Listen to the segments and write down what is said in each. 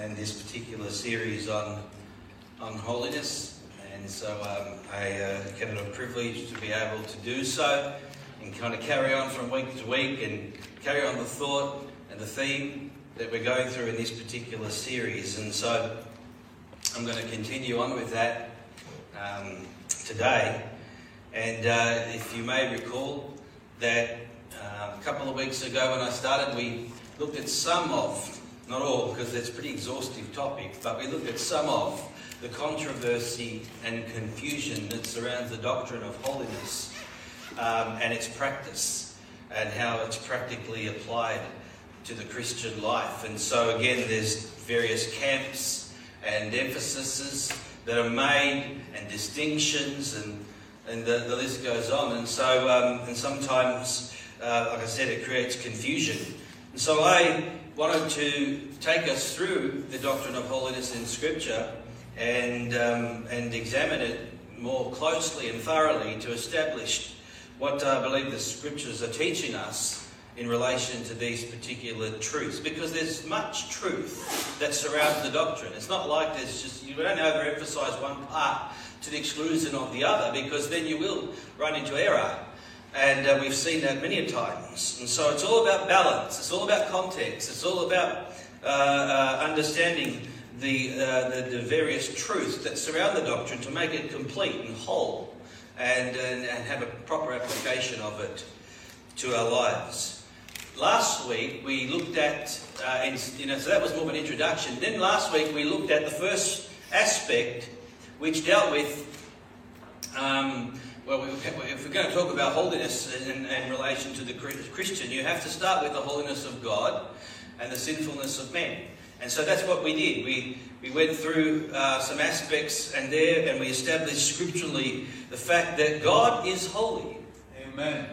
and this particular series on on holiness. And so um, I uh, count a privilege to be able to do so and kind of carry on from week to week and carry on the thought and the theme that we're going through in this particular series. And so I'm going to continue on with that um, today. And uh, if you may recall that uh, a couple of weeks ago when I started, we looked at some of, not all because it's a pretty exhaustive topic, but we looked at some of the controversy and confusion that surrounds the doctrine of holiness um, and its practice and how it's practically applied to the Christian life. And so, again, there's various camps and emphases that are made and distinctions and and the, the list goes on. And so, um, and sometimes, uh, like I said, it creates confusion. And so I wanted to take us through the doctrine of holiness in Scripture and, um, and examine it more closely and thoroughly to establish what I believe the Scriptures are teaching us in relation to these particular truths. Because there's much truth that surrounds the doctrine. It's not like there's just, you don't overemphasize one part to the exclusion of the other because then you will run into error. And uh, we've seen that many times. And so it's all about balance, it's all about context, it's all about uh, uh, understanding the, uh, the, the, various truths that surround the doctrine to make it complete and whole and, and, and have a proper application of it to our lives. Last week we looked at, uh, in, you know, so that was more of an introduction. Then last week we looked at the first aspect which dealt with, um, well, if we're going to talk about holiness in, in, relation to the Christian, you have to start with the holiness of God and the sinfulness of men. And so that's what we did. We, we went through uh, some aspects and there, and we established scripturally the fact that God is holy. Amen.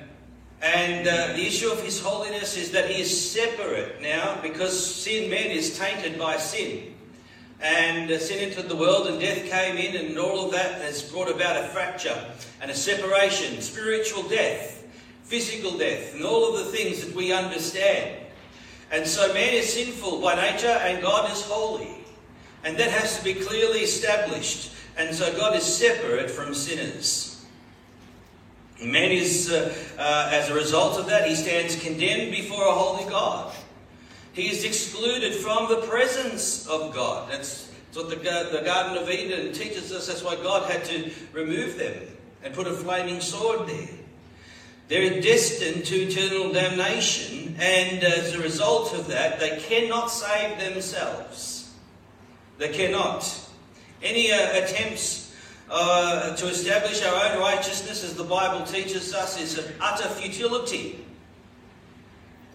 And uh, the issue of his holiness is that he is separate now because sin, man is tainted by sin. And sin entered the world and death came in, and all of that has brought about a fracture and a separation, spiritual death, physical death, and all of the things that we understand. And so man is sinful by nature, and God is holy. And that has to be clearly established. And so God is separate from sinners. Man is, uh, uh, as a result of that, he stands condemned before a holy God. He is excluded from the presence of God. That's, that's what the, the Garden of Eden teaches us. That's why God had to remove them and put a flaming sword there. They're destined to eternal damnation, and as a result of that, they cannot save themselves. They cannot. Any uh, attempts uh, to establish our own righteousness, as the Bible teaches us, is an utter futility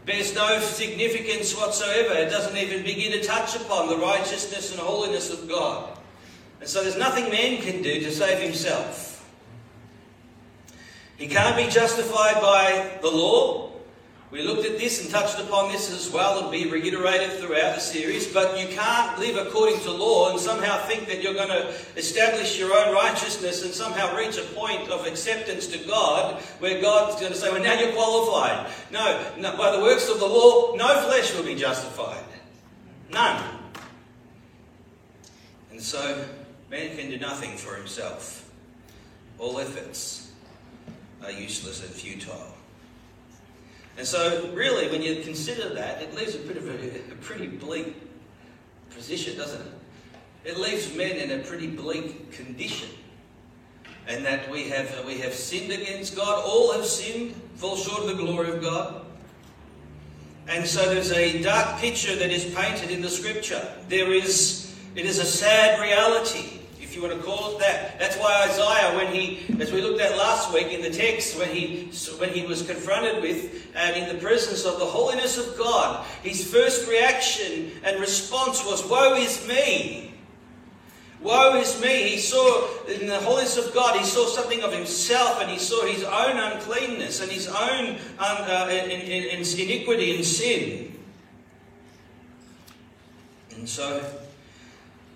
bears no significance whatsoever. It doesn't even begin to touch upon the righteousness and holiness of God. And so there's nothing man can do to save himself. He can't be justified by the law. We looked at this and touched upon this as well. It'll be reiterated throughout the series. But you can't live according to law and somehow think that you're going to establish your own righteousness and somehow reach a point of acceptance to God where God's going to say, well, now you're qualified. No, no by the works of the law, no flesh will be justified. None. And so, man can do nothing for himself. All efforts are useless and futile. And so, really, when you consider that, it leaves a bit of a, a pretty bleak position, doesn't it? It leaves men in a pretty bleak condition. And that we have, we have sinned against God. All have sinned, fall short of the glory of God. And so there's a dark picture that is painted in the scripture. There is, it is a sad reality you want to call it that. That's why Isaiah, when he, as we looked at last week in the text, when he, when he was confronted with and in the presence of the holiness of God, his first reaction and response was, Woe is me! Woe is me! He saw in the holiness of God, he saw something of himself and he saw his own uncleanness and his own uh, in, in, in iniquity and sin. And so,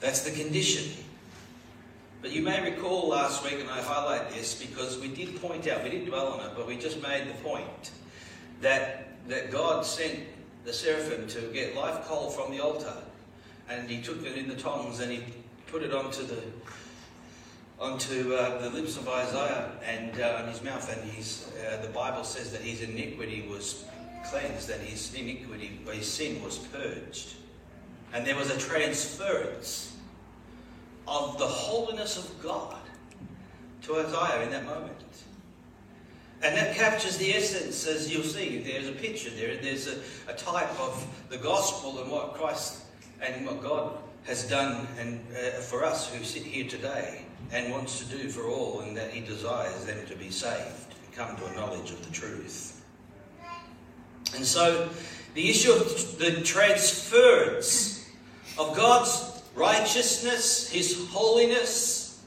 that's the condition. But you may recall last week, and I highlight this because we did point out, we didn't dwell on it, but we just made the point that, that God sent the seraphim to get live coal from the altar. And he took it in the tongs and he put it onto the onto uh, the lips of Isaiah and uh, on his mouth, and his uh, the Bible says that his iniquity was cleansed, that his iniquity, his sin was purged, and there was a transference of the holiness of God to Isaiah in that moment. And that captures the essence, as you'll see. There's a picture there, and there's a, a type of the gospel and what Christ and what God has done and uh, for us who sit here today and wants to do for all, and that He desires them to be saved and come to a knowledge of the truth. And so, the issue of the transference of God's righteousness, His holiness,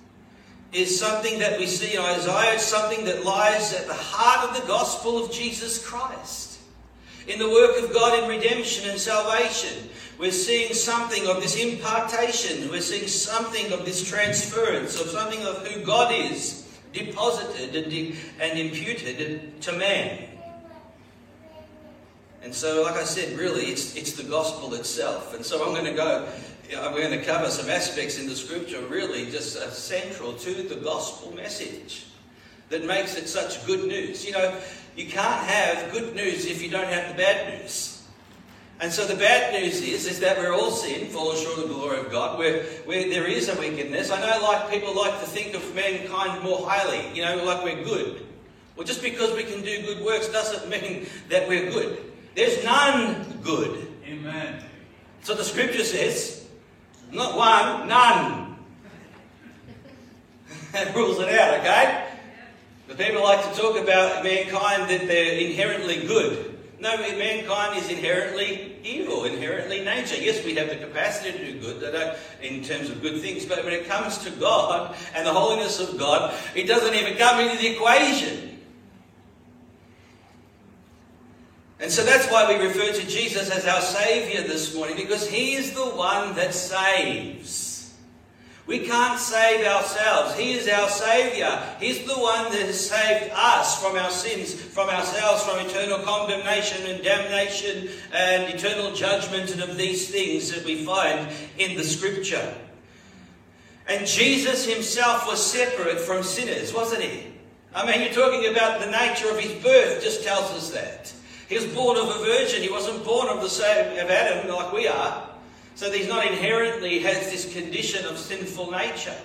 is something that we see in Isaiah, it's something that lies at the heart of the gospel of Jesus Christ. In the work of God in redemption and salvation, we're seeing something of this impartation. We're seeing something of this transference, of something of who God is, deposited and, de- and imputed to man. And so, like I said, really, it's, it's the gospel itself. And so I'm going to go, you know, we're going to cover some aspects in the scripture really just uh, central to the gospel message that makes it such good news. You know, you can't have good news if you don't have the bad news. And so the bad news is, is that we're all sin, fallen short of the glory of God, where, where there is a wickedness. I know like people like to think of mankind more highly, you know, like we're good. Well, just because we can do good works doesn't mean that we're good. There's none good. Amen. So the scripture says, not one, none. that rules it out, okay? The people like to talk about mankind that they're inherently good. No, mankind is inherently evil, inherently nature. Yes, we have the capacity to do good in terms of good things, but when it comes to God and the holiness of God, it doesn't even come into the equation. And so that's why we refer to Jesus as our Saviour this morning, because He is the one that saves. We can't save ourselves. He is our Saviour. He's the one that has saved us from our sins, from ourselves, from eternal condemnation and damnation and eternal judgment and of these things that we find in the Scripture. And Jesus himself was separate from sinners, wasn't he? I mean, you're talking about the nature of his birth, just tells us that. He was born of a virgin. He wasn't born of the same of Adam like we are. So he's not inherently has this condition of sinful nature,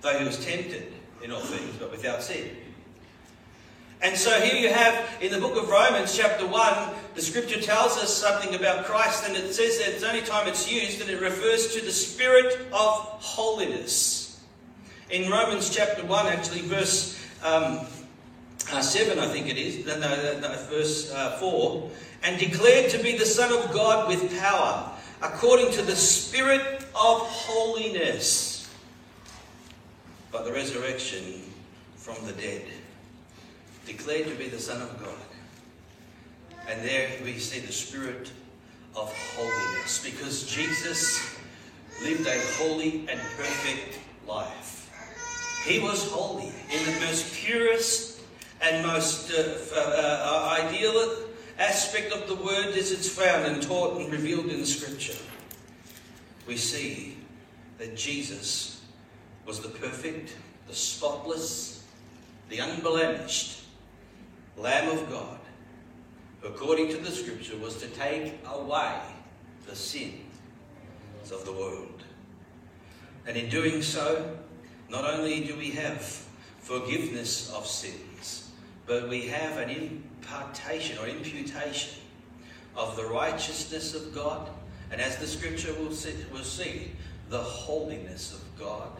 though he was tempted in all things, but without sin. And so here you have in the book of Romans, chapter 1, the scripture tells us something about Christ, and it says that it's the only time it's used, and it refers to the spirit of holiness. In Romans chapter 1, actually, verse um, uh, 7, I think it is, no, no, no verse uh, 4, and declared to be the Son of God with power according to the Spirit of holiness by the resurrection from the dead, declared to be the Son of God. And there we see the Spirit of holiness because Jesus lived a holy and perfect life. He was holy in the most purest and most uh, uh, uh, ideal aspect of the word as it's found and taught and revealed in scripture, we see that Jesus was the perfect, the spotless, the unblemished Lamb of God, who, according to the scripture, was to take away the sins of the world. And in doing so, not only do we have forgiveness of sins, but we have an impartation or imputation of the righteousness of God, and as the scripture will see, will see the holiness of God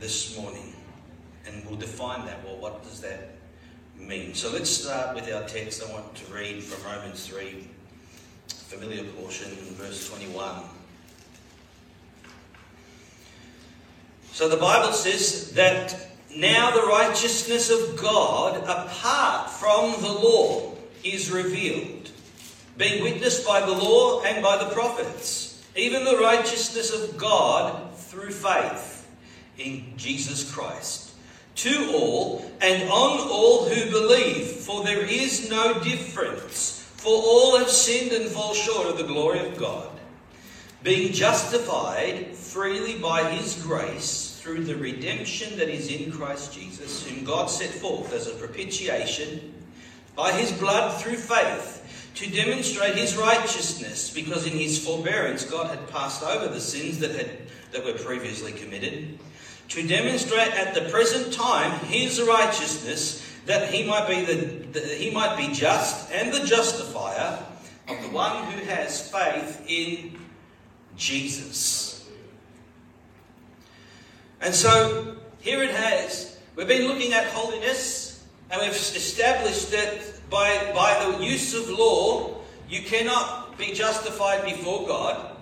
this morning. And we'll define that. Well, what does that mean? So let's start with our text. I want to read from Romans 3, familiar portion, verse 21. So the Bible says that now the righteousness of God apart from the law is revealed, being witnessed by the law and by the prophets, even the righteousness of God through faith in Jesus Christ. To all and on all who believe, for there is no difference, for all have sinned and fall short of the glory of God being justified freely by his grace through the redemption that is in Christ Jesus, whom God set forth as a propitiation by his blood through faith to demonstrate his righteousness, because in his forbearance God had passed over the sins that, had, that were previously committed, to demonstrate at the present time his righteousness, that he might be the, that he might be just and the justifier of the one who has faith in Jesus. And so here it has. We've been looking at holiness and we've established that by, by the use of law, you cannot be justified before God.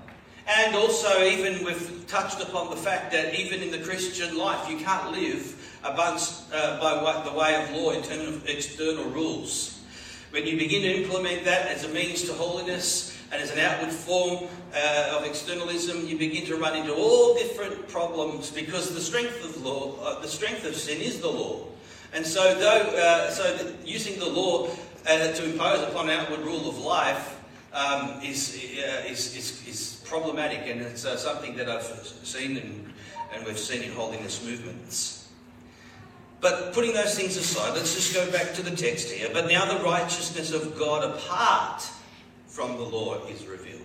And also, even we've touched upon the fact that even in the Christian life, you can't live amongst, uh, by the way of law in terms of external rules. When you begin to implement that as a means to holiness and as an outward form uh, of externalism, you begin to run into all different problems because the strength of law, uh, the strength of sin is the law. And so, though, uh, so using the law uh, to impose upon an outward rule of life um, is, uh, is, is, is, problematic, and it's uh, something that I've seen and, and we've seen in holiness movements. But putting those things aside, let's just go back to the text here. But now the righteousness of God apart from the law is revealed.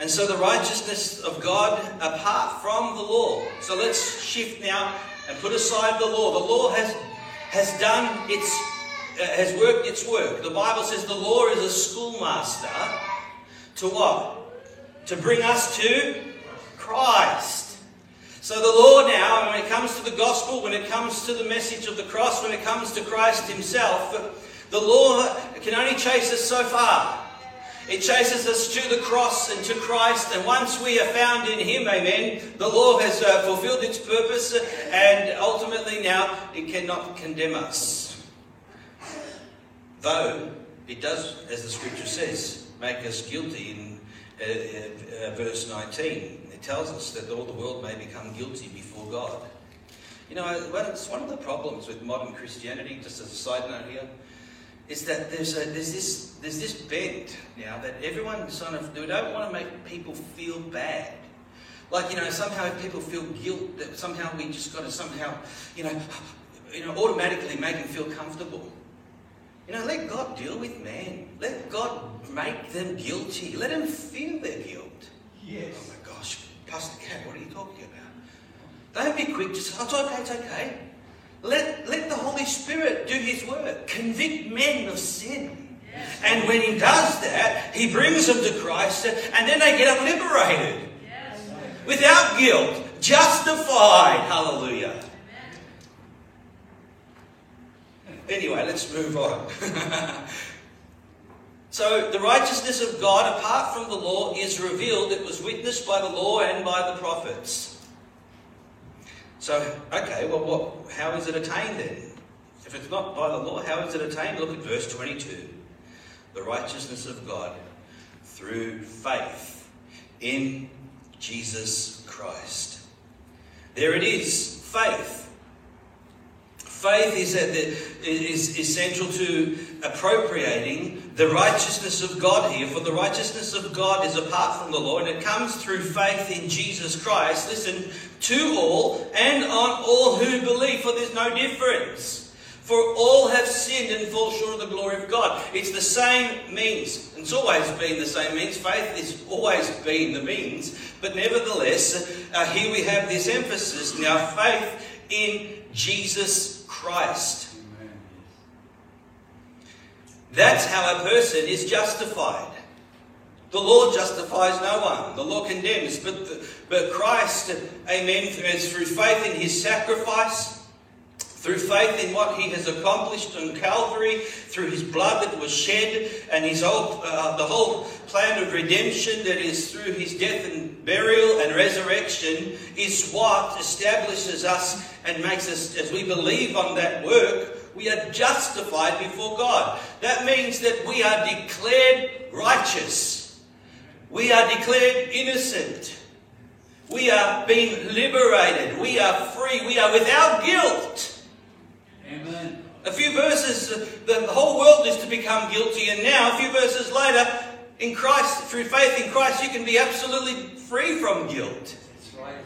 And so the righteousness of God apart from the law. So let's shift now and put aside the law. The law has, has done its, uh, has worked its work. The Bible says the law is a schoolmaster to what? To bring us to Christ. So the law now, when it comes to the gospel, when it comes to the message of the cross, when it comes to Christ himself, the law can only chase us so far. It chases us to the cross and to Christ, and once we are found in Him, amen, the law has uh, fulfilled its purpose, and ultimately now it cannot condemn us. Though it does, as the scripture says, make us guilty in uh, uh, uh verse 19. It tells us that all the world may become guilty before God. You know, it's one of the problems with modern Christianity, just as a side note here is that there's, a, there's, this, there's this bent now that everyone sort of, they don't want to make people feel bad. Like, you know, somehow people feel guilt that somehow we just got to somehow, you know, you know, automatically make them feel comfortable. You know, let God deal with man. Let God make them guilty. Let them feel their guilt. Yes. Oh my gosh, Pastor Cat, what are you talking about? Don't be quick to say, oh, it's okay, it's okay. Let, let the Holy Spirit do His work. Convict men of sin. And when He does that, He brings them to Christ, and then they get liberated. Without guilt, justified. Hallelujah. Anyway, let's move on. so, the righteousness of God, apart from the law, is revealed. It was witnessed by the law and by the prophets. So, okay, well, what, how is it attained then? If it's not by the law, how is it attained? Look at verse 22. The righteousness of God through faith in Jesus Christ. There it is, faith. Faith is, the, is, is central to appropriating the righteousness of God here. For the righteousness of God is apart from the law, and it comes through faith in Jesus Christ. Listen, to all and on all who believe, for there's no difference. For all have sinned and fall short of the glory of God. It's the same means. It's always been the same means. Faith has always been the means. But nevertheless, uh, here we have this emphasis now faith in Jesus Christ. That's how a person is justified. The law justifies no one. The law condemns. But, the, but Christ, amen, through faith in his sacrifice, through faith in what he has accomplished on Calvary, through his blood that was shed, and his whole, uh, the whole plan of redemption that is through his death and burial and resurrection, is what establishes us and makes us, as we believe on that work, we are justified before God. That means that we are declared righteous. We are declared innocent. We are being liberated. We are free. We are without guilt. Amen. A few verses, uh, the whole world is to become guilty, and now, a few verses later, in Christ, through faith in Christ, you can be absolutely free from guilt. That's right.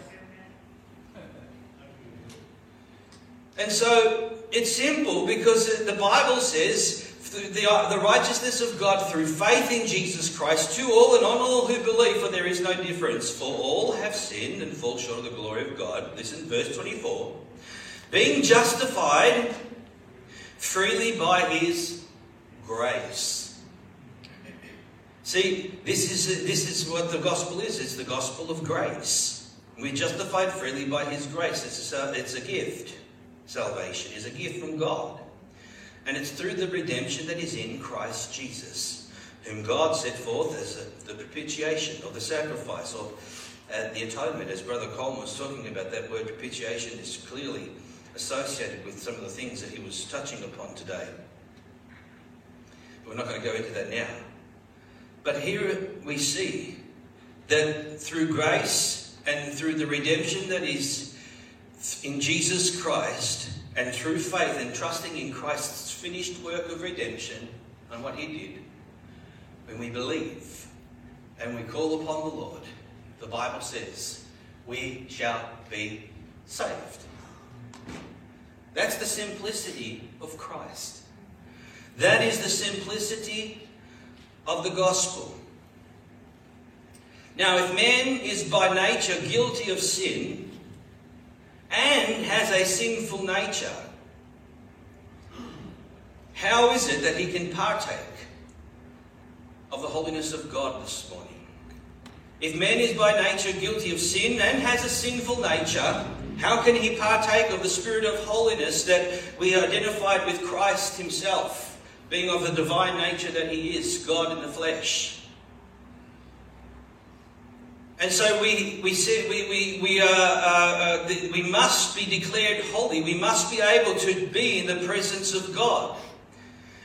And so it's simple because the Bible says the, uh, the righteousness of God through faith in Jesus Christ to all and on all who believe, for there is no difference. For all have sinned and fall short of the glory of God. Listen, verse 24. Being justified freely by his grace. See, this is, this is what the gospel is it's the gospel of grace. We're justified freely by his grace. It's a, it's a gift. Salvation is a gift from God. And it's through the redemption that is in Christ Jesus, whom God set forth as the propitiation or the sacrifice or uh, the atonement. As Brother Coleman was talking about, that word propitiation is clearly associated with some of the things that he was touching upon today. But we're not going to go into that now. But here we see that through grace and through the redemption that is in Jesus Christ and through faith and trusting in Christ's finished work of redemption and what he did, when we believe and we call upon the Lord, the Bible says, we shall be saved. That's the simplicity of Christ. That is the simplicity of the gospel. Now, if man is by nature guilty of sin, and has a sinful nature, how is it that he can partake of the holiness of God this morning? If man is by nature guilty of sin and has a sinful nature, how can he partake of the spirit of holiness that we identified with Christ himself, being of the divine nature that he is, God in the flesh? And so we, we said we, we, we, uh, uh, uh, we must be declared holy. We must be able to be in the presence of God.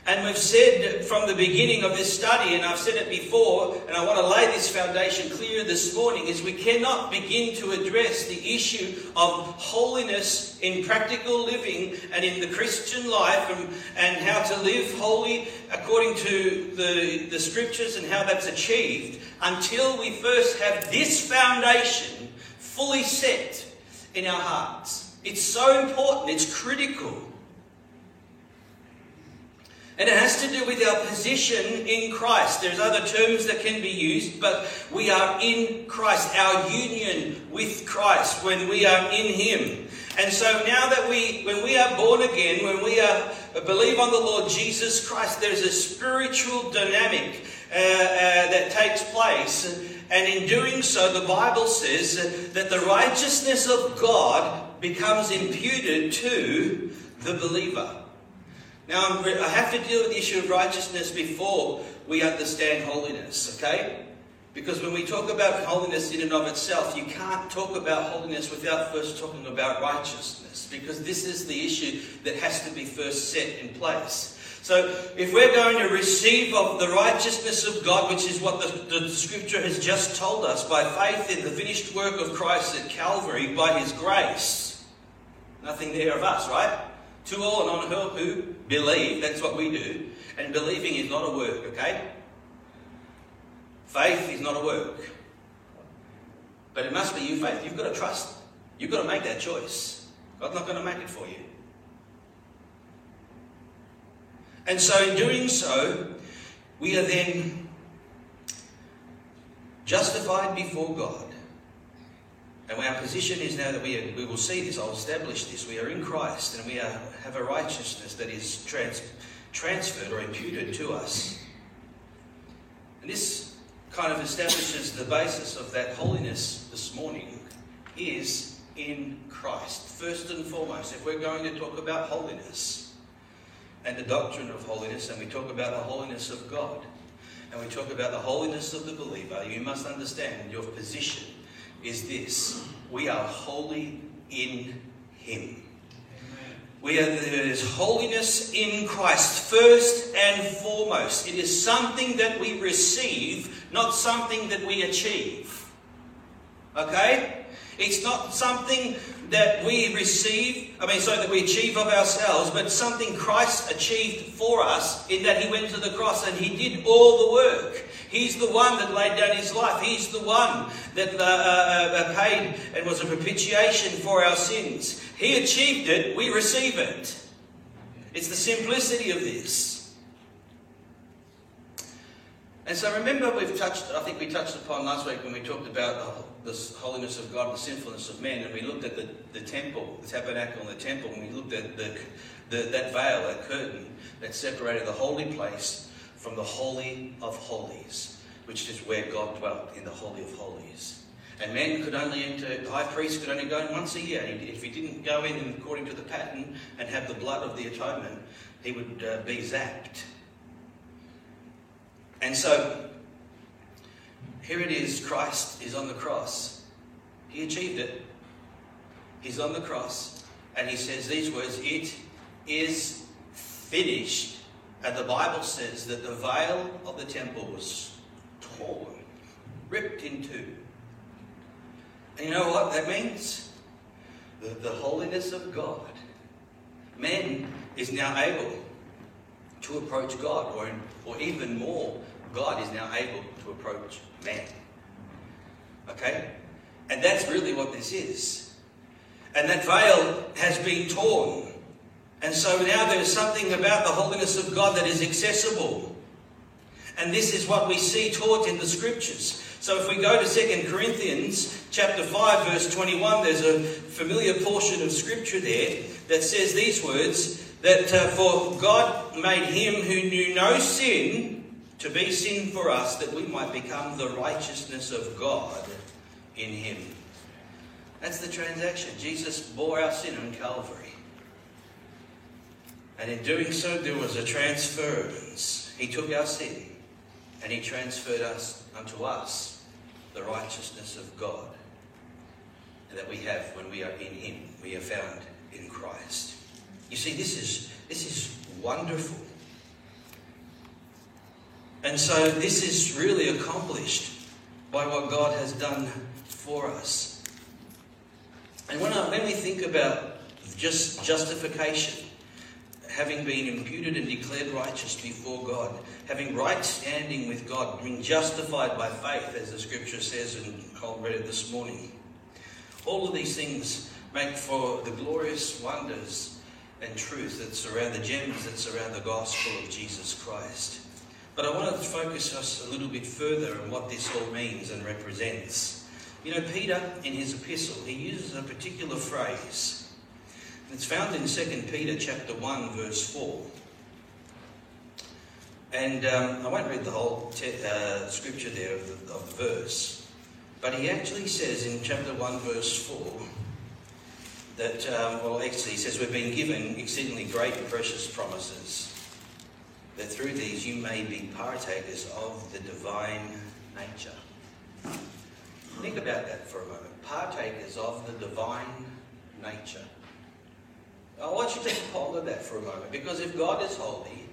And we've said from the beginning of this study, and I've said it before, and I want to lay this foundation clear this morning, is we cannot begin to address the issue of holiness in practical living and in the Christian life and, and how to live holy according to the, the scriptures and how that's achieved until we first have this foundation fully set in our hearts. It's so important, it's critical. And it has to do with our position in Christ. There's other terms that can be used, but we are in Christ, our union with Christ when we are in Him. And so now that we, when we are born again, when we are believe on the Lord Jesus Christ, there's a spiritual dynamic uh, uh, that takes place. And in doing so, the Bible says that the righteousness of God becomes imputed to the believer. Now, I have to deal with the issue of righteousness before we understand holiness, okay? Because when we talk about holiness in and of itself, you can't talk about holiness without first talking about righteousness, because this is the issue that has to be first set in place. So, if we're going to receive of the righteousness of God, which is what the, the scripture has just told us, by faith in the finished work of Christ at Calvary, by his grace, nothing there of us, right? To all and on who, who believe, that's what we do. And believing is not a work, okay? Faith is not a work. But it must be you faith. You've got to trust. You've got to make that choice. God's not going to make it for you. And so, in doing so, we are then justified before God and our position is now that we, are, we will see this, I'll establish this. We are in Christ and we are, have a righteousness that is trans, transferred or imputed to us. And this kind of establishes the basis of that holiness this morning is in Christ. First and foremost, if we're going to talk about holiness and the doctrine of holiness, and we talk about the holiness of God, and we talk about the holiness of the believer, you must understand your position is this we are holy in Him. We are, there is holiness in Christ first and foremost. It is something that we receive, not something that we achieve. Okay? It's not something that we receive, I mean, so that we achieve of ourselves, but something Christ achieved for us in that He went to the cross and He did all the work. He's the one that laid down his life. He's the one that uh, uh, uh, paid and was a propitiation for our sins. He achieved it, we receive it. It's the simplicity of this. And so remember, we've touched, I think we touched upon last week when we talked about the, holiness of God, and the sinfulness of man, and we looked at the, the temple, the tabernacle and the temple, and we looked at the, the, that veil, that curtain that separated the holy place from the Holy of Holies, which is where God dwelt, in the Holy of Holies. And men could only enter, the high priest could only go in once a year. If he didn't go in according to the pattern and have the blood of the atonement, he would uh, be zapped. And so, here it is Christ is on the cross. He achieved it. He's on the cross, and he says these words It is finished. And the Bible says that the veil of the temple was torn, ripped in two. And you know what that means? The, the holiness of God. Man is now able to approach God, or, or even more, God is now able to approach man. Okay? And that's really what this is. And that veil has been torn. And so now there's something about the holiness of God that is accessible. And this is what we see taught in the scriptures. So if we go to 2 Corinthians chapter 5 verse 21, there's a familiar portion of scripture there that says these words, that uh, for God made him who knew no sin to be sin for us, that we might become the righteousness of God in him. That's the transaction. Jesus bore our sin on Calvary. And in doing so, there was a transference. He took our sin and he transferred us unto us the righteousness of God that we have when we are in him. We are found in Christ. You see, this is this is wonderful. And so this is really accomplished by what God has done for us. And when, I, when we think about just justification, having been imputed and declared righteous before God, having right standing with God, being justified by faith, as the scripture says, and Cole read it this morning. All of these things make for the glorious wonders and truth that surround the gems that surround the gospel of Jesus Christ. But I want to focus us a little bit further on what this all means and represents. You know, Peter, in his epistle, he uses a particular phrase it's found in 2 Peter chapter 1, verse 4. And um, I won't read the whole te- uh, scripture there of the, of the verse, but he actually says in chapter 1, verse 4, that, um, well, actually, he says, We've been given exceedingly great and precious promises, that through these you may be partakers of the divine nature. Think about that for a moment. Partakers of the divine nature. I want you to ponder that for a moment because if God is holy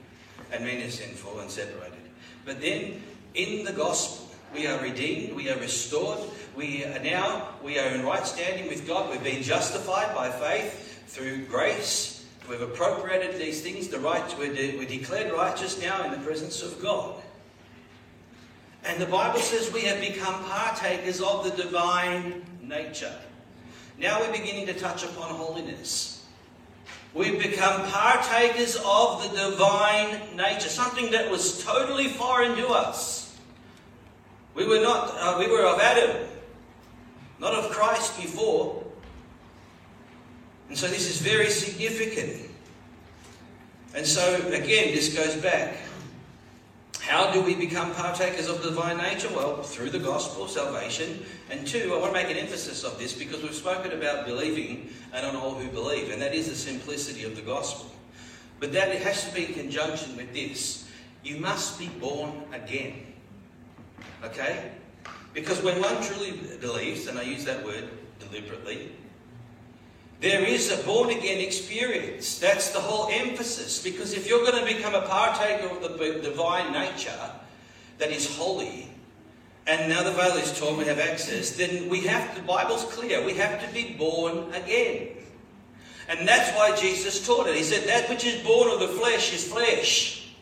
and men are sinful and separated, but then in the gospel we are redeemed, we are restored, we are now we are in right standing with God, we've been justified by faith through grace, we've appropriated these things, the right we're, de- we're declared righteous now in the presence of God. And the Bible says we have become partakers of the divine nature. Now we're beginning to touch upon holiness. We've become partakers of the divine nature, something that was totally foreign to us. We were not, uh, we were of Adam, not of Christ before. And so this is very significant. And so, again, this goes back how do we become partakers of the divine nature? Well, through the gospel of salvation. And two, I want to make an emphasis of this because we've spoken about believing and on all who believe, and that is the simplicity of the gospel. But that it has to be in conjunction with this. You must be born again. Okay? Because when one truly believes, and I use that word deliberately, there is a born again experience. That's the whole emphasis. Because if you're going to become a partaker of the divine nature that is holy, and now the veil is torn, we have access, then we have, the Bible's clear, we have to be born again. And that's why Jesus taught it. He said, That which is born of the flesh is flesh.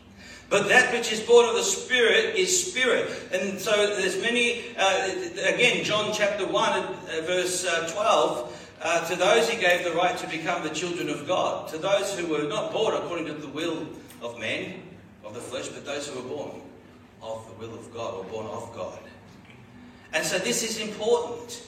But that which is born of the Spirit is spirit. And so there's many, uh, again, John chapter 1, uh, verse uh, 12. Uh, to those he gave the right to become the children of God. To those who were not born according to the will of men, of the flesh, but those who were born of the will of God or born of God. And so this is important.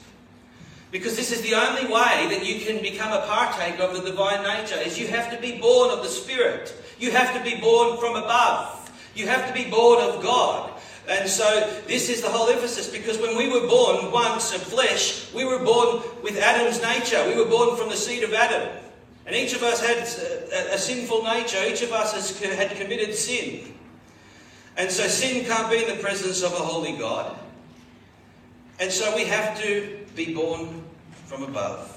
Because this is the only way that you can become a partaker of the divine nature is you have to be born of the Spirit. You have to be born from above. You have to be born of God. And so this is the whole emphasis because when we were born once of flesh, we were born with Adam's nature. We were born from the seed of Adam. And each of us had uh, a, a sinful nature. Each of us has, had committed sin. And so sin can't be in the presence of a holy God. And so we have to be born from above.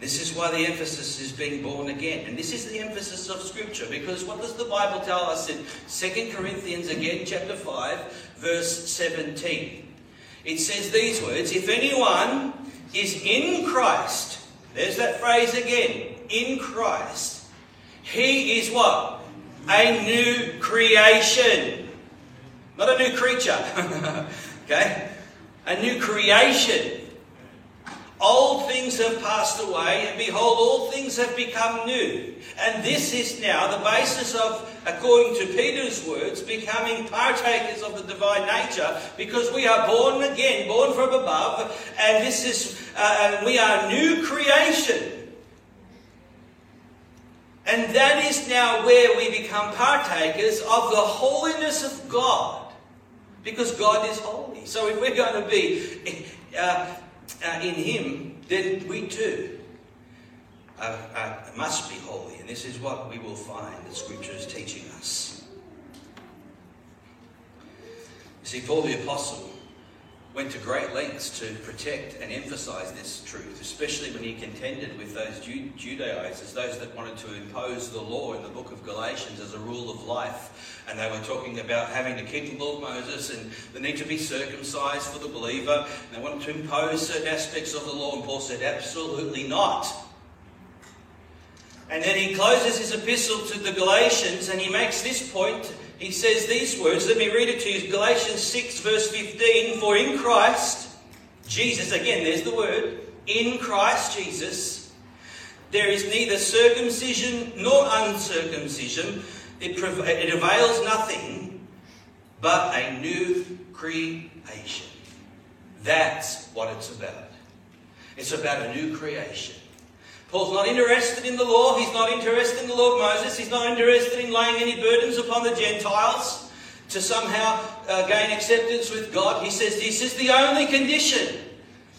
This is why the emphasis is being born again. And this is the emphasis of Scripture. Because what does the Bible tell us in 2 Corinthians again, chapter 5, verse 17? It says these words If anyone is in Christ, there's that phrase again, in Christ, he is what? A new creation. Not a new creature. okay? A new creation. Old things have passed away, and behold, all things have become new. And this is now the basis of, according to Peter's words, becoming partakers of the divine nature, because we are born again, born from above, and this is, uh, we are new creation. And that is now where we become partakers of the holiness of God, because God is holy. So if we're going to be uh, uh, in Him, then we too uh, uh, must be holy. And this is what we will find the Scripture is teaching us. You see, Paul the Apostle went to great lengths to protect and emphasize this truth, especially when he contended with those Judaizers, those that wanted to impose the law in the book of Galatians as a rule of life. And they were talking about having to keep the law of Moses and the need to be circumcised for the believer. And they wanted to impose certain aspects of the law, and Paul said, absolutely not. And then he closes his epistle to the Galatians and he makes this point he says these words. Let me read it to you. Galatians 6, verse 15. For in Christ, Jesus, again, there's the word, in Christ Jesus, there is neither circumcision nor uncircumcision. It, it avails nothing but a new creation. That's what it's about. It's about a new creation. Paul's not interested in the law. He's not interested in the law of Moses. He's not interested in laying any burdens upon the Gentiles to somehow uh, gain acceptance with God. He says this is the only condition.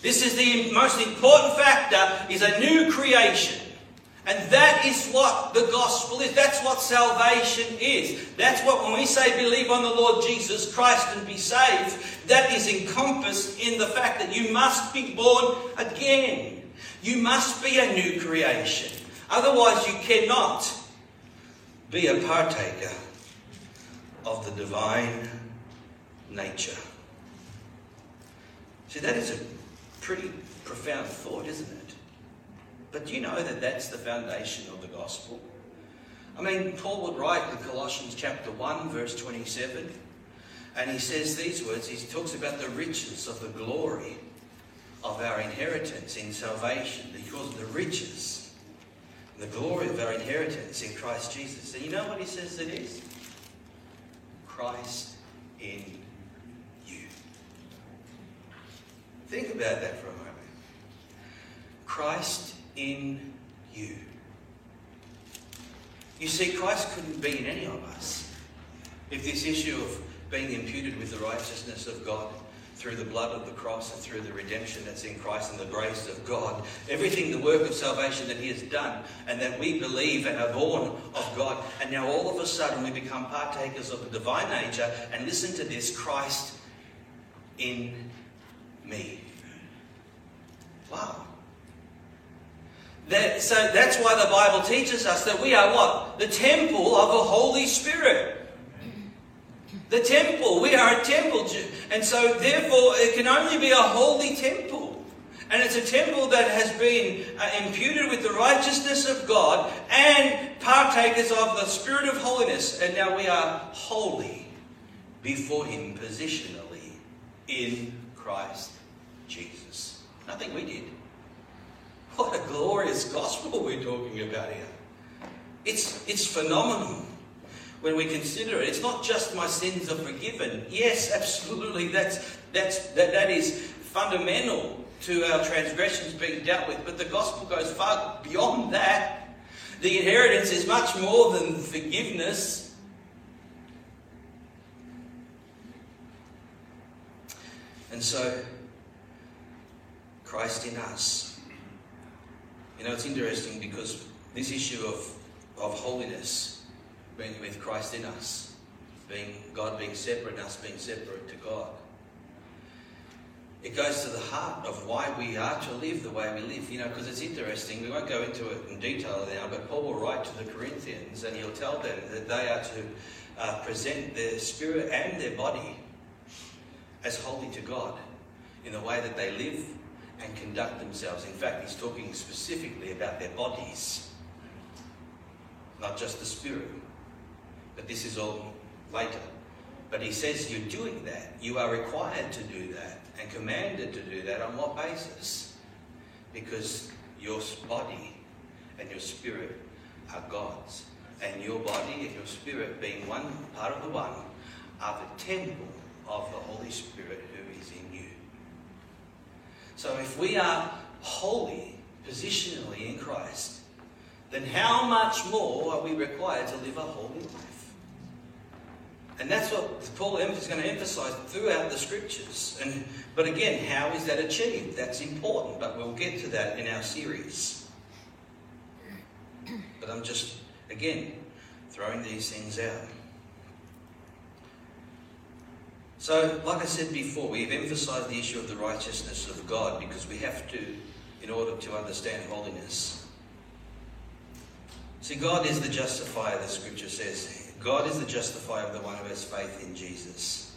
This is the most important factor is a new creation. And that is what the gospel is. That's what salvation is. That's what, when we say believe on the Lord Jesus Christ and be saved, that is encompassed in the fact that you must be born again. You must be a new creation. Otherwise, you cannot be a partaker of the divine nature. See, that is a pretty profound thought, isn't it? But do you know that that's the foundation of the gospel? I mean, Paul would write in Colossians chapter 1, verse 27, and he says these words. He talks about the riches of the glory of our inheritance in salvation. because it the riches, the glory of our inheritance in Christ Jesus. And you know what he says it is? Christ in you. Think about that for a moment. Christ in you. You see, Christ couldn't be in any of us if this issue of being imputed with the righteousness of God through the blood of the cross and through the redemption that's in Christ and the grace of God. Everything, the work of salvation that He has done, and that we believe and are born of God. And now all of a sudden we become partakers of the divine nature. And listen to this Christ in me. Wow. That, so that's why the Bible teaches us that we are what? The temple of the Holy Spirit. The temple. We are a temple. And so, therefore, it can only be a holy temple. And it's a temple that has been uh, imputed with the righteousness of God and partakers of the Spirit of holiness. And now we are holy before Him positionally in Christ Jesus. Nothing we did. What a glorious gospel we're talking about here. It's, it's phenomenal when we consider it. It's not just my sins are forgiven. Yes, absolutely, that's, that's, that, that is fundamental to our transgressions being dealt with. But the gospel goes far beyond that. The inheritance is much more than forgiveness. And so, Christ in us. You know, it's interesting because this issue of, of holiness, being with Christ in us, being God being separate us being separate to God, it goes to the heart of why we are to live the way we live. You know, because it's interesting. We won't go into it in detail now, but Paul will write to the Corinthians and he'll tell them that they are to uh, present their spirit and their body as holy to God in the way that they live and conduct themselves. In fact, he's talking specifically about their bodies, not just the spirit. But this is all later. But he says you're doing that. You are required to do that and commanded to do that on what basis? Because your body and your spirit are God's. And your body and your spirit, being one part of the one, are the temple of the Holy Spirit who is in you. So if we are holy positionally in Christ, then how much more are we required to live a holy life? And that's what Paul is going to emphasize throughout the scriptures. And, but again, how is that achieved? That's important, but we'll get to that in our series. But I'm just, again, throwing these things out. So, like I said before, we've emphasized the issue of the righteousness of God because we have to in order to understand holiness. See, God is the justifier, the scripture says. God is the justifier of the one who has faith in Jesus.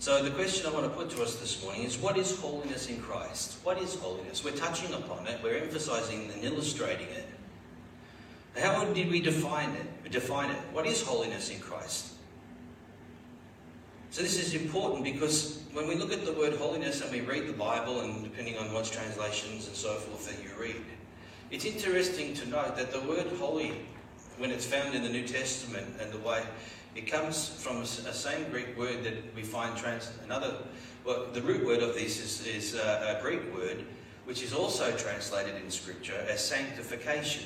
So the question I want to put to us this morning is what is holiness in Christ? What is holiness? We're touching upon it, we're emphasizing and illustrating it. How did we define it? Define it. What is holiness in Christ? So this is important because when we look at the word holiness and we read the Bible and depending on what translations and so forth that you read, it's interesting to note that the word holy when it's found in the New Testament and the way it comes from a same Greek word that we find trans another. Well, the root word of this is, is a, a Greek word which is also translated in Scripture as sanctification.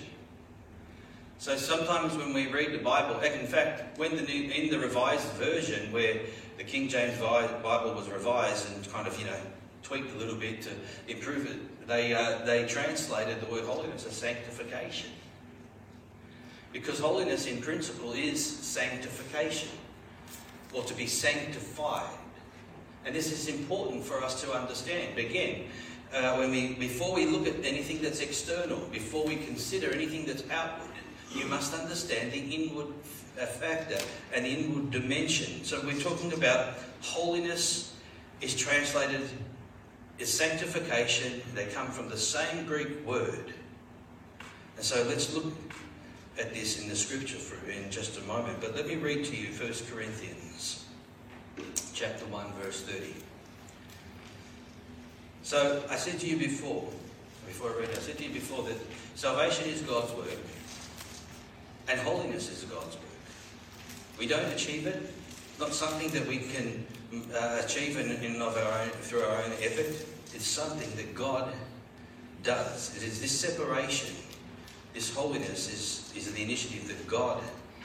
So sometimes when we read the Bible, in fact, when the new, in the Revised Version, where the King James Bible was revised and kind of you know tweaked a little bit to improve it, they uh, they translated the word holiness as sanctification. Because holiness in principle is sanctification, or to be sanctified. And this is important for us to understand. Again, uh, when we, before we look at anything that's external, before we consider anything that's outward, you must understand the inward uh, factor and the inward dimension. So we're talking about holiness is translated as sanctification. They come from the same Greek word. And so let's look at this in the scripture for, in just a moment, but let me read to you 1 Corinthians chapter 1, verse 30. So I said to you before, before I read I said to you before that salvation is God's work and holiness is God's work. We don't achieve it, not something that we can uh, achieve in, in of our own, through our own effort. It's something that God does. It is this separation this holiness is, is the initiative that God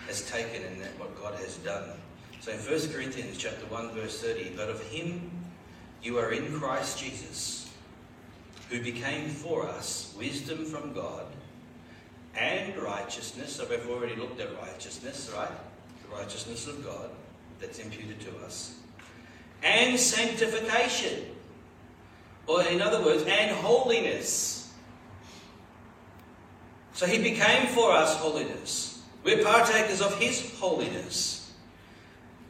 has taken and that what God has done. So in 1 Corinthians chapter 1, verse 30, but of him you are in Christ Jesus, who became for us wisdom from God and righteousness. So we've already looked at righteousness, right? The righteousness of God that's imputed to us. And sanctification. Or in other words, and holiness. So he became for us holiness. We're partakers of his holiness.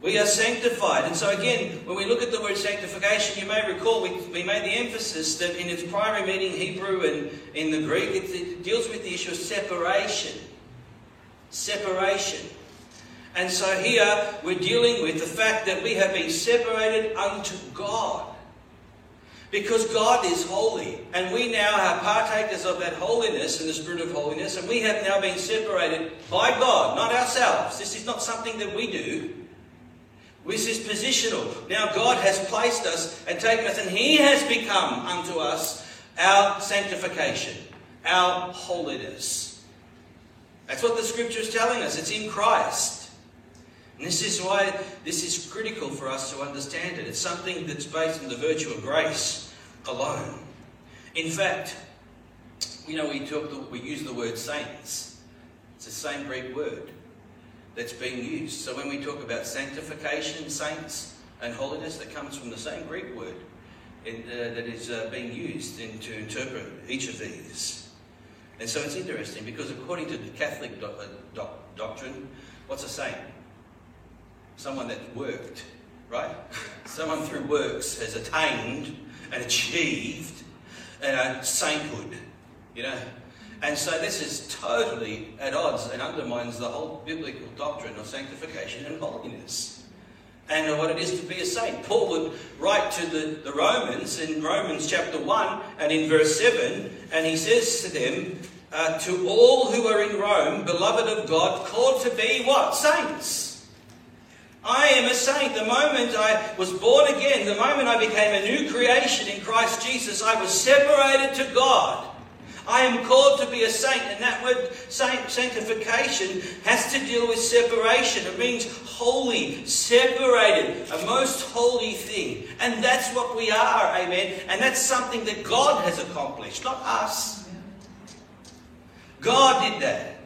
We are sanctified. And so, again, when we look at the word sanctification, you may recall we, we made the emphasis that in its primary meaning, Hebrew and in the Greek, it, it deals with the issue of separation. Separation. And so here we're dealing with the fact that we have been separated unto God. Because God is holy, and we now are partakers of that holiness and the Spirit of holiness, and we have now been separated by God, not ourselves. This is not something that we do. This is positional. Now God has placed us and taken us, and He has become unto us our sanctification, our holiness. That's what the Scripture is telling us. It's in Christ. And this is why this is critical for us to understand it. It's something that's based on the virtue of grace alone. In fact, you know, we talk, we use the word saints. It's the same Greek word that's being used. So when we talk about sanctification, saints, and holiness, that comes from the same Greek word in, uh, that is uh, being used in, to interpret each of these. And so it's interesting because according to the Catholic do- uh, doc- doctrine, what's a saint? Someone that worked, right? Someone through works has attained and achieved uh, sainthood, you know. And so this is totally at odds and undermines the whole biblical doctrine of sanctification and holiness. And what it is to be a saint. Paul would write to the, the Romans in Romans chapter 1 and in verse 7, and he says to them, uh, To all who are in Rome, beloved of God, called to be what? Saints. I am a saint. The moment I was born again, the moment I became a new creation in Christ Jesus, I was separated to God. I am called to be a saint, and that word saint, sanctification has to deal with separation. It means holy, separated, a most holy thing. And that's what we are, amen. And that's something that God has accomplished, not us. God did that.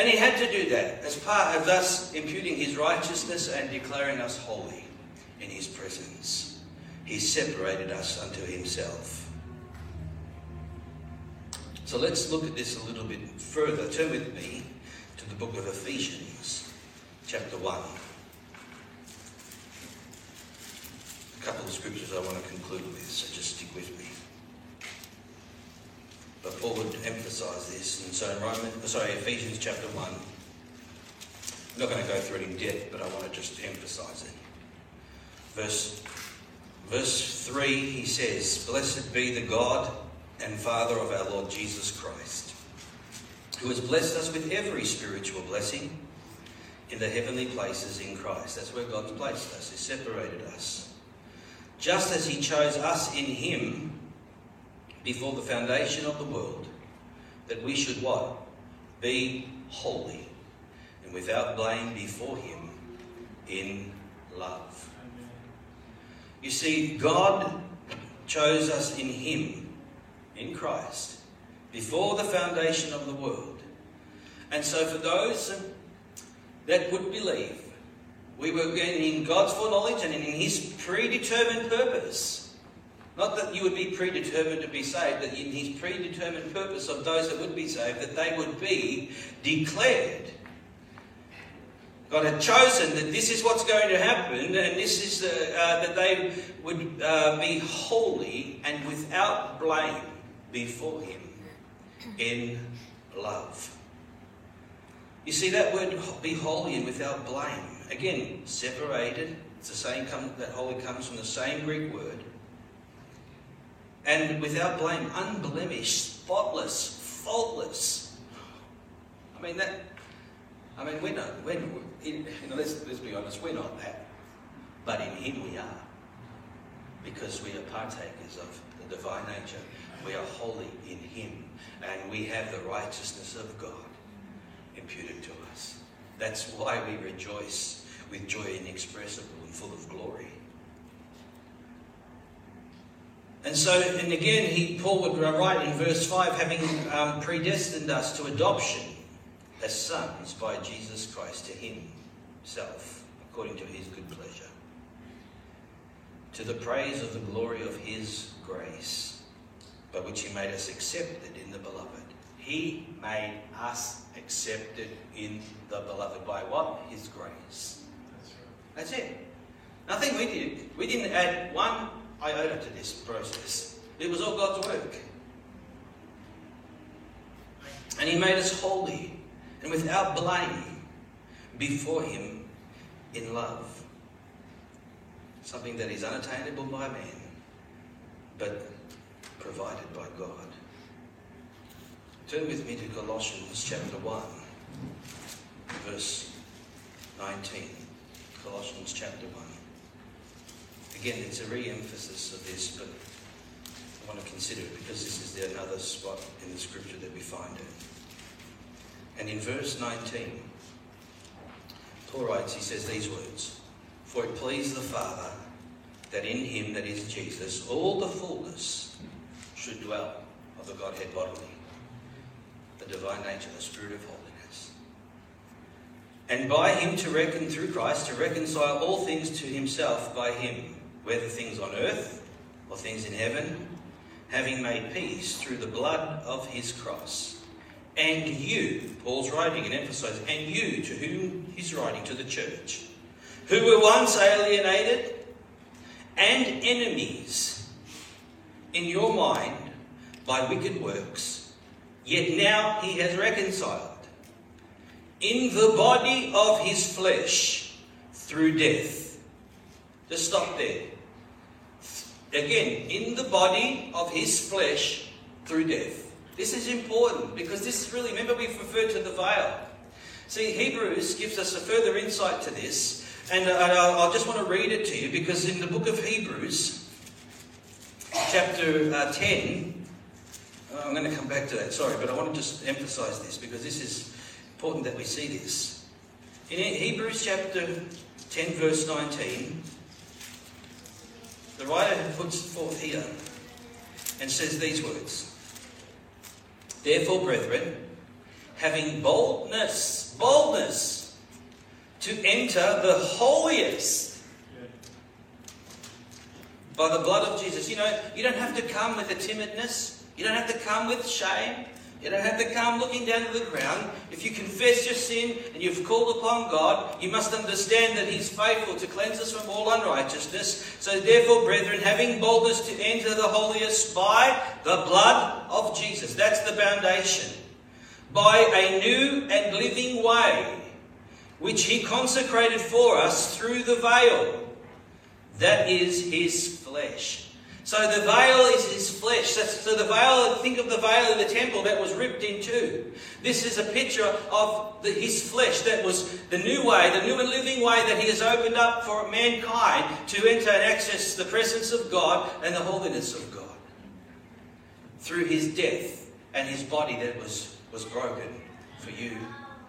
And He had to do that as part of us imputing His righteousness and declaring us holy in His presence. He separated us unto Himself. So let's look at this a little bit further. Turn with me to the book of Ephesians, chapter 1. A couple of scriptures I want to conclude with, so just. But Paul would emphasize this, and so in Roman, sorry, Ephesians chapter 1. I'm not going to go through it in depth, but I want to just emphasize it. Verse, verse 3, he says, Blessed be the God and Father of our Lord Jesus Christ, who has blessed us with every spiritual blessing in the heavenly places in Christ. That's where God's placed us, He separated us. Just as He chose us in Him before the foundation of the world, that we should what? Be holy and without blame before Him in love. You see, God chose us in Him in Christ before the foundation of the world. And so, for those that would believe, we were in God's foreknowledge and in His predetermined purpose. Not that you would be predetermined to be saved, but in His predetermined purpose of those that would be saved, that they would be declared. God had chosen that this is what's going to happen, and this is uh, uh, that they would uh, be holy and without blame before Him in love. You see, that word be holy and without blame. Again, separated. It's the same, that holy comes from the same Greek word. And without blame, unblemished, spotless, faultless. I mean, that, I mean, we're not, we're, you know, let's, let's be honest, we're not that. But in Him we are. Because we are partakers of the divine nature. We are holy in Him, and we have the righteousness of God imputed to us. That's why we rejoice with joy inexpressible and full of glory. And so, and again, he, Paul would write in verse 5 having um, predestined us to adoption as sons by Jesus Christ to himself, according to his good pleasure, to the praise of the glory of his grace by which he made us accepted in the beloved. He made us accepted in the beloved by what? His grace. That's, right. That's it. Nothing we did. We didn't add one iota to this process. It was all God's work. And He made us holy and without blame before Him in love. Something that is unattainable by man, but provided by God. Turn with me to Colossians chapter 1, verse 19. Colossians chapter 1. Again, it's a re emphasis of this, but I want to consider it because this is the another spot in the scripture that we find it. And in verse 19, Paul writes, he says these words For it pleased the Father that in him, that is Jesus, all the fullness should dwell of the Godhead bodily, the divine nature, the Spirit of holiness. And by him to reckon through Christ, to reconcile all things to himself by him, whether things on earth or things in heaven, having made peace through the blood of his cross. And you, Paul's writing and emphasizing, and you to whom he's writing to the church, who were once alienated and enemies in your mind by wicked works, yet now he has reconciled in the body of his flesh through death. Just stop there. Again, in the body of his flesh through death. This is important because this is really, remember, we've referred to the veil. See, Hebrews gives us a further insight to this, and uh, I just want to read it to you because in the book of Hebrews, chapter uh, 10, uh, I'm going to come back to that, sorry, but I want to just emphasize this because this is important that we see this. In Hebrews chapter 10, verse 19, the writer puts forth here and says these words Therefore, brethren, having boldness, boldness to enter the holiest by the blood of Jesus. You know, you don't have to come with a timidness, you don't have to come with shame. You don't have to come looking down to the ground. If you confess your sin and you've called upon God, you must understand that He's faithful to cleanse us from all unrighteousness. So, therefore, brethren, having boldness to enter the holiest by the blood of Jesus, that's the foundation, by a new and living way, which He consecrated for us through the veil, that is His flesh. So the veil is his flesh. So the veil, think of the veil in the temple that was ripped in two. This is a picture of the, his flesh that was the new way, the new and living way that he has opened up for mankind to enter and access the presence of God and the holiness of God. Through his death and his body that was, was broken for you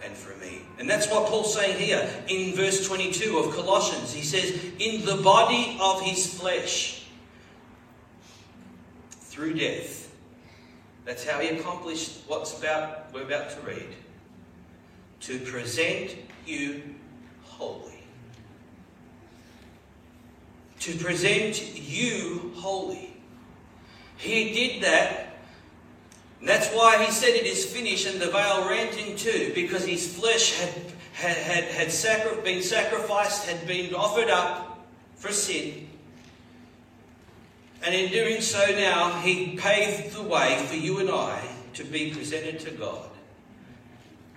and for me. And that's what Paul's saying here in verse 22 of Colossians. He says, In the body of his flesh through death. That's how he accomplished what's about we're about to read. To present you holy. To present you holy. He did that. And that's why he said it is finished and the veil rent in two, because his flesh had, had, had, had sacri- been sacrificed, had been offered up for sin. And in doing so now, he paved the way for you and I to be presented to God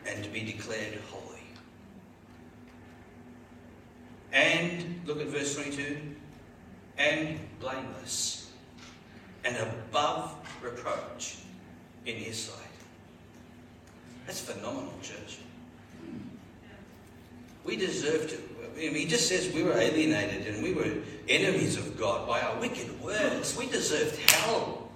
and to be declared holy. And, look at verse 22, and blameless and above reproach in his sight. That's phenomenal, church. We deserve to. He just says we were alienated and we were enemies of God by our wicked works. We deserved hell.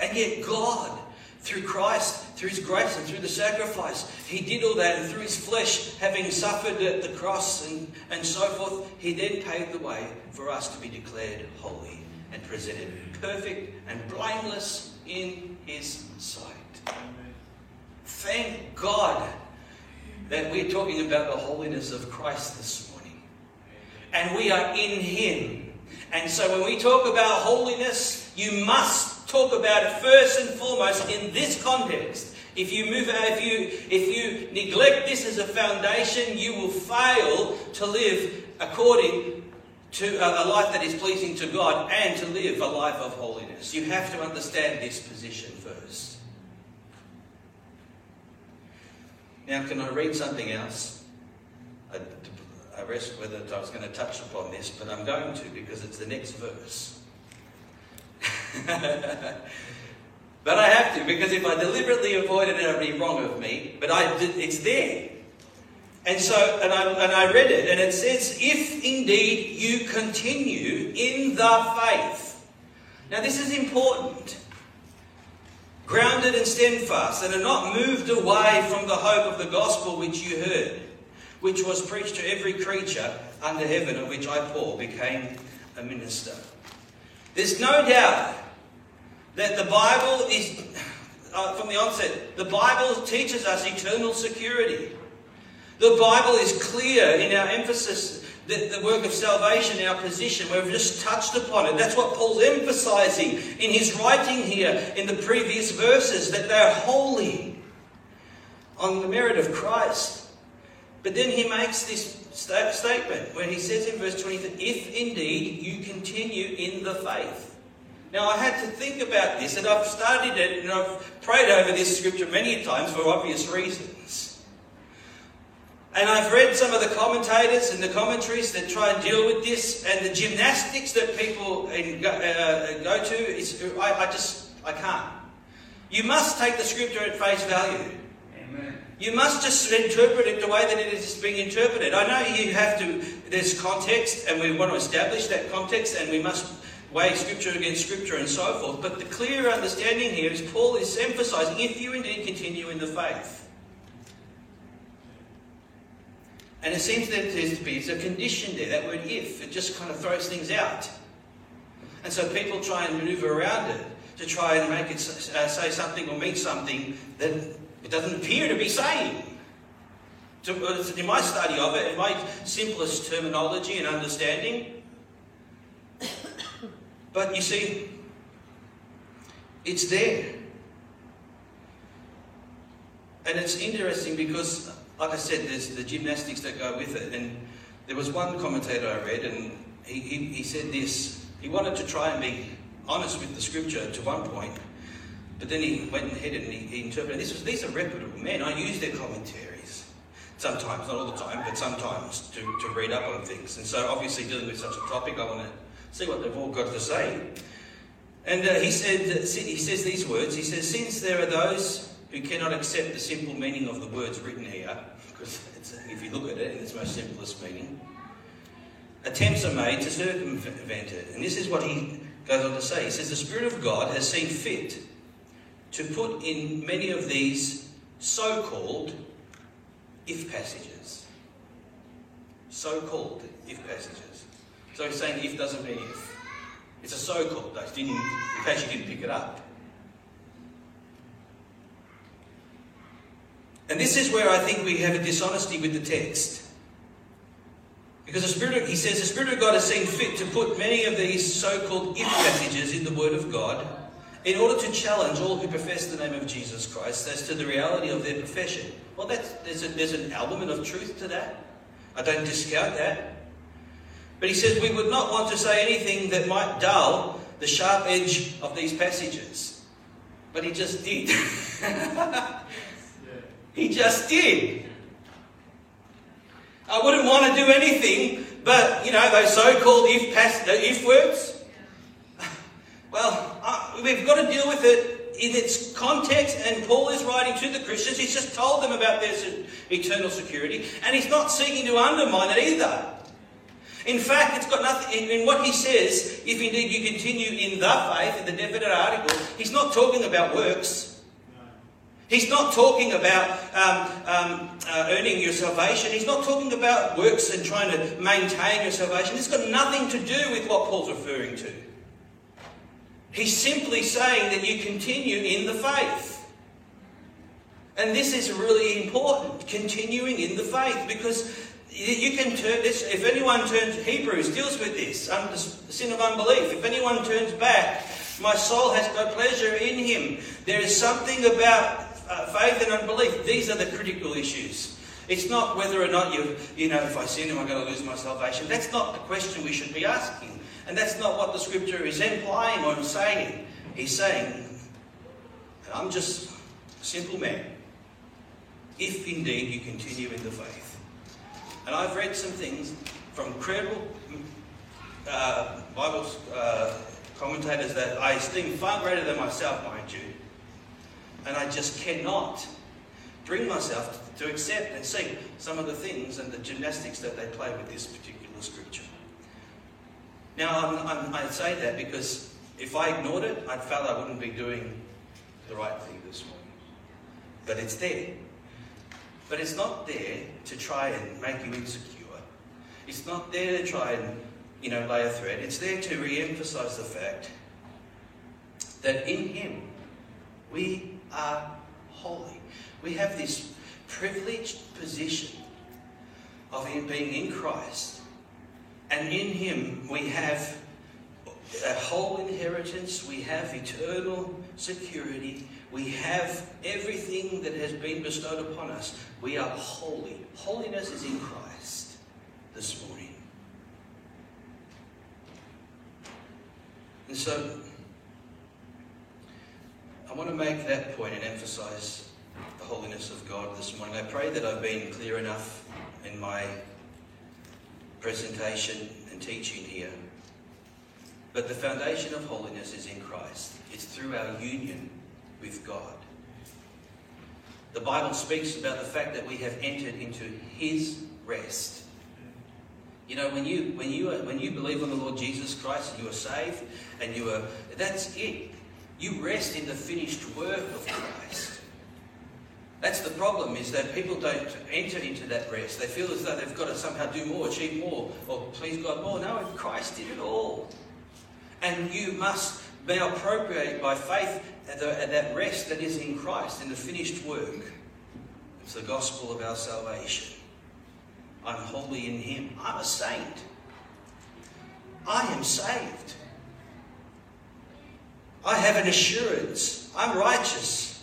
And yet, God, through Christ, through His grace and through the sacrifice, He did all that. And through His flesh, having suffered at the cross and, and so forth, He then paved the way for us to be declared holy and presented perfect and blameless in His sight. Thank God that we're talking about the holiness of Christ this morning. And we are in Him. And so when we talk about holiness, you must talk about it first and foremost in this context. If you move if you if you neglect this as a foundation, you will fail to live according to a, life that is pleasing to God and to live a life of holiness. You have to understand this position first. Now, can I read something else? I, I whether I was going to touch upon this, but I'm going to because it's the next verse. But I have to, because if I deliberately avoid it, it would be wrong of me. But I, it's there. And so, and I, and I read it, and it says, if indeed you continue in the faith. Now, this is important. Grounded and steadfast, and are not moved away from the hope of the gospel which you heard, which was preached to every creature under heaven, of which I, Paul, became a minister. There's no doubt that the Bible is, uh, from the onset, the Bible teaches us eternal security. The Bible is clear in our emphasis that the work of salvation, our position. We've just touched upon it. That's what Paul's emphasizing in his writing here in the previous verses that they're holy on the merit of Christ. But then he makes this statement where he says in verse 20 that if indeed you continue in the faith. Now, I had to think about this, and I've studied it, and I've prayed over this scripture many times for obvious reasons. And I've read some of the commentators and the commentaries that try and deal with this, and the gymnastics that people go, uh, go to. Is, I, I just, I can't. You must take the scripture at face value. Amen. You must just interpret it the way that it is being interpreted. I know you have to, there's context, and we want to establish that context, and we must weigh scripture against scripture and so forth. But the clear understanding here is Paul is emphasizing if you indeed continue in the faith. And it seems that there's to be it's a condition there, that word if. It just kind of throws things out. And so people try and maneuver around it to try and make it uh, say something or mean something that it doesn't appear to be saying. Uh, in my study of it, in my simplest terminology and understanding, but you see, it's there. And it's interesting because, like I said, there's the gymnastics that go with it. And there was one commentator I read, and he, he, he said this. He wanted to try and be honest with the scripture to one point, but then he went ahead and he, he interpreted. This was, these are reputable men. I use their commentaries sometimes, not all the time, but sometimes to, to read up on things. And so, obviously, dealing with such a topic, I want to see what they've all got to say. And uh, he said, he says these words. He says, since there are those who cannot accept the simple meaning of the words written here, because if you look at it in its most simplest meaning, attempts are made to circumvent it. And this is what he goes on to say. He says, the Spirit of God has seen fit to put in many of these so-called if passages. So-called if passages. So he's saying if doesn't mean if. It's a so-called, though, in case you didn't pick it up. And this is where I think we have a dishonesty with the text. Because the Spirit of, he says the Spirit of God has seen fit to put many of these so-called if passages in the Word of God in order to challenge all who profess the name of Jesus Christ as to the reality of their profession. Well, that's, there's, a, there's an element of truth to that. I don't discount that. But he says we would not want to say anything that might dull the sharp edge of these passages. But he just did. he just did. I wouldn't want to do anything but, you know, those so called if, pas- if words. Well, we've got to deal with it in its context, and Paul is writing to the Christians. He's just told them about their eternal security, and he's not seeking to undermine it either. In fact, it's got nothing, in, in, what he says, if indeed you continue in the faith, in the definite article, he's not talking about works. He's not talking about um, um, uh, earning your salvation. He's not talking about works and trying to maintain your salvation. It's got nothing to do with what Paul's referring to. He's simply saying that you continue in the faith. And this is really important, continuing in the faith, because you can turn this, if anyone turns, Hebrews deals with this, um, the sin of unbelief. If anyone turns back, my soul has no pleasure in him. There is something about uh, faith and unbelief. These are the critical issues. It's not whether or not you, you know, if I sin, am I going to lose my salvation? That's not the question we should be asking. And that's not what the scripture is implying or saying. He's saying, I'm just a simple man. If indeed you continue in the faith. And I've read some things from credible uh, Bible uh, commentators that I esteem far greater than myself, mind you. And I just cannot bring myself to accept and see some of the things and the gymnastics that they play with this particular scripture. Now, I'm, I'm, i say that because if I ignored it, I felt I wouldn't be doing the right thing this morning. But it's there. But it's not there to try and make you insecure. It's not there to try and, you know, lay a thread. It's there to re-emphasize the fact that in Him we are holy. We have this privileged position of being in Christ. And in Him we have a whole inheritance, we have eternal security, we have everything that has been bestowed upon us. We are holy. Holiness is in Christ this morning. And so, I want to make that point and emphasize the holiness of God this morning. I pray that I've been clear enough in my presentation and teaching here. But the foundation of holiness is in Christ. It's through our union with God. The Bible speaks about the fact that we have entered into His rest. You know, when you when you when you believe on the Lord Jesus Christ and you are saved and you are that's it. You rest in the finished work of Christ. That's the problem, is that people don't enter into that rest. They feel as though they've got to somehow do more, achieve more, or please God more. No, Christ did it all. And you must now appropriate by faith at that rest that is in Christ, in the finished work. It's the gospel of our salvation. I'm holy in Him. I'm a saint. I am saved. I have an assurance. I'm righteous.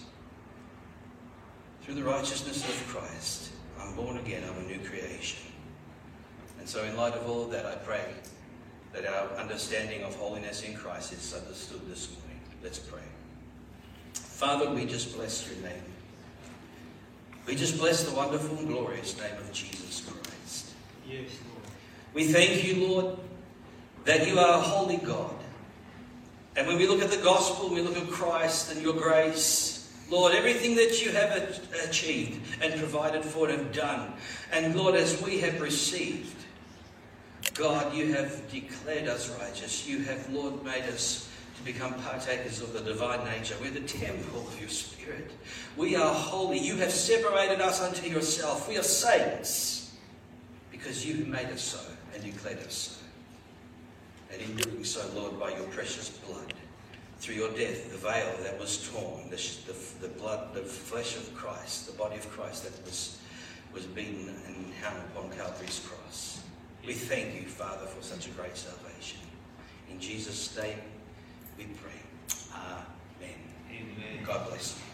Through the righteousness of Christ, I'm born again, I'm a new creation. And so, in light of all of that, I pray that our understanding of holiness in Christ is understood this morning. Let's pray. Father, we just bless your name. We just bless the wonderful and glorious name of Jesus Christ. Yes, Lord. We thank you, Lord, that you are a holy God. And when we look at the gospel, we look at Christ and your grace, Lord, everything that you have achieved and provided for and have done, and Lord, as we have received, God, you have declared us righteous. You have, Lord, made us to become partakers of the divine nature. We're the temple of your Spirit. We are holy. You have separated us unto yourself. We are saints because you have made us so and declared us so. And in doing so, Lord, by your precious blood, through your death, the veil that was torn, the, the, the, blood, the flesh of Christ, the body of Christ that was, was beaten and hung upon Calvary's cross. We thank you, Father, for such a great salvation. In Jesus' name we pray. Amen. Amen. God bless you.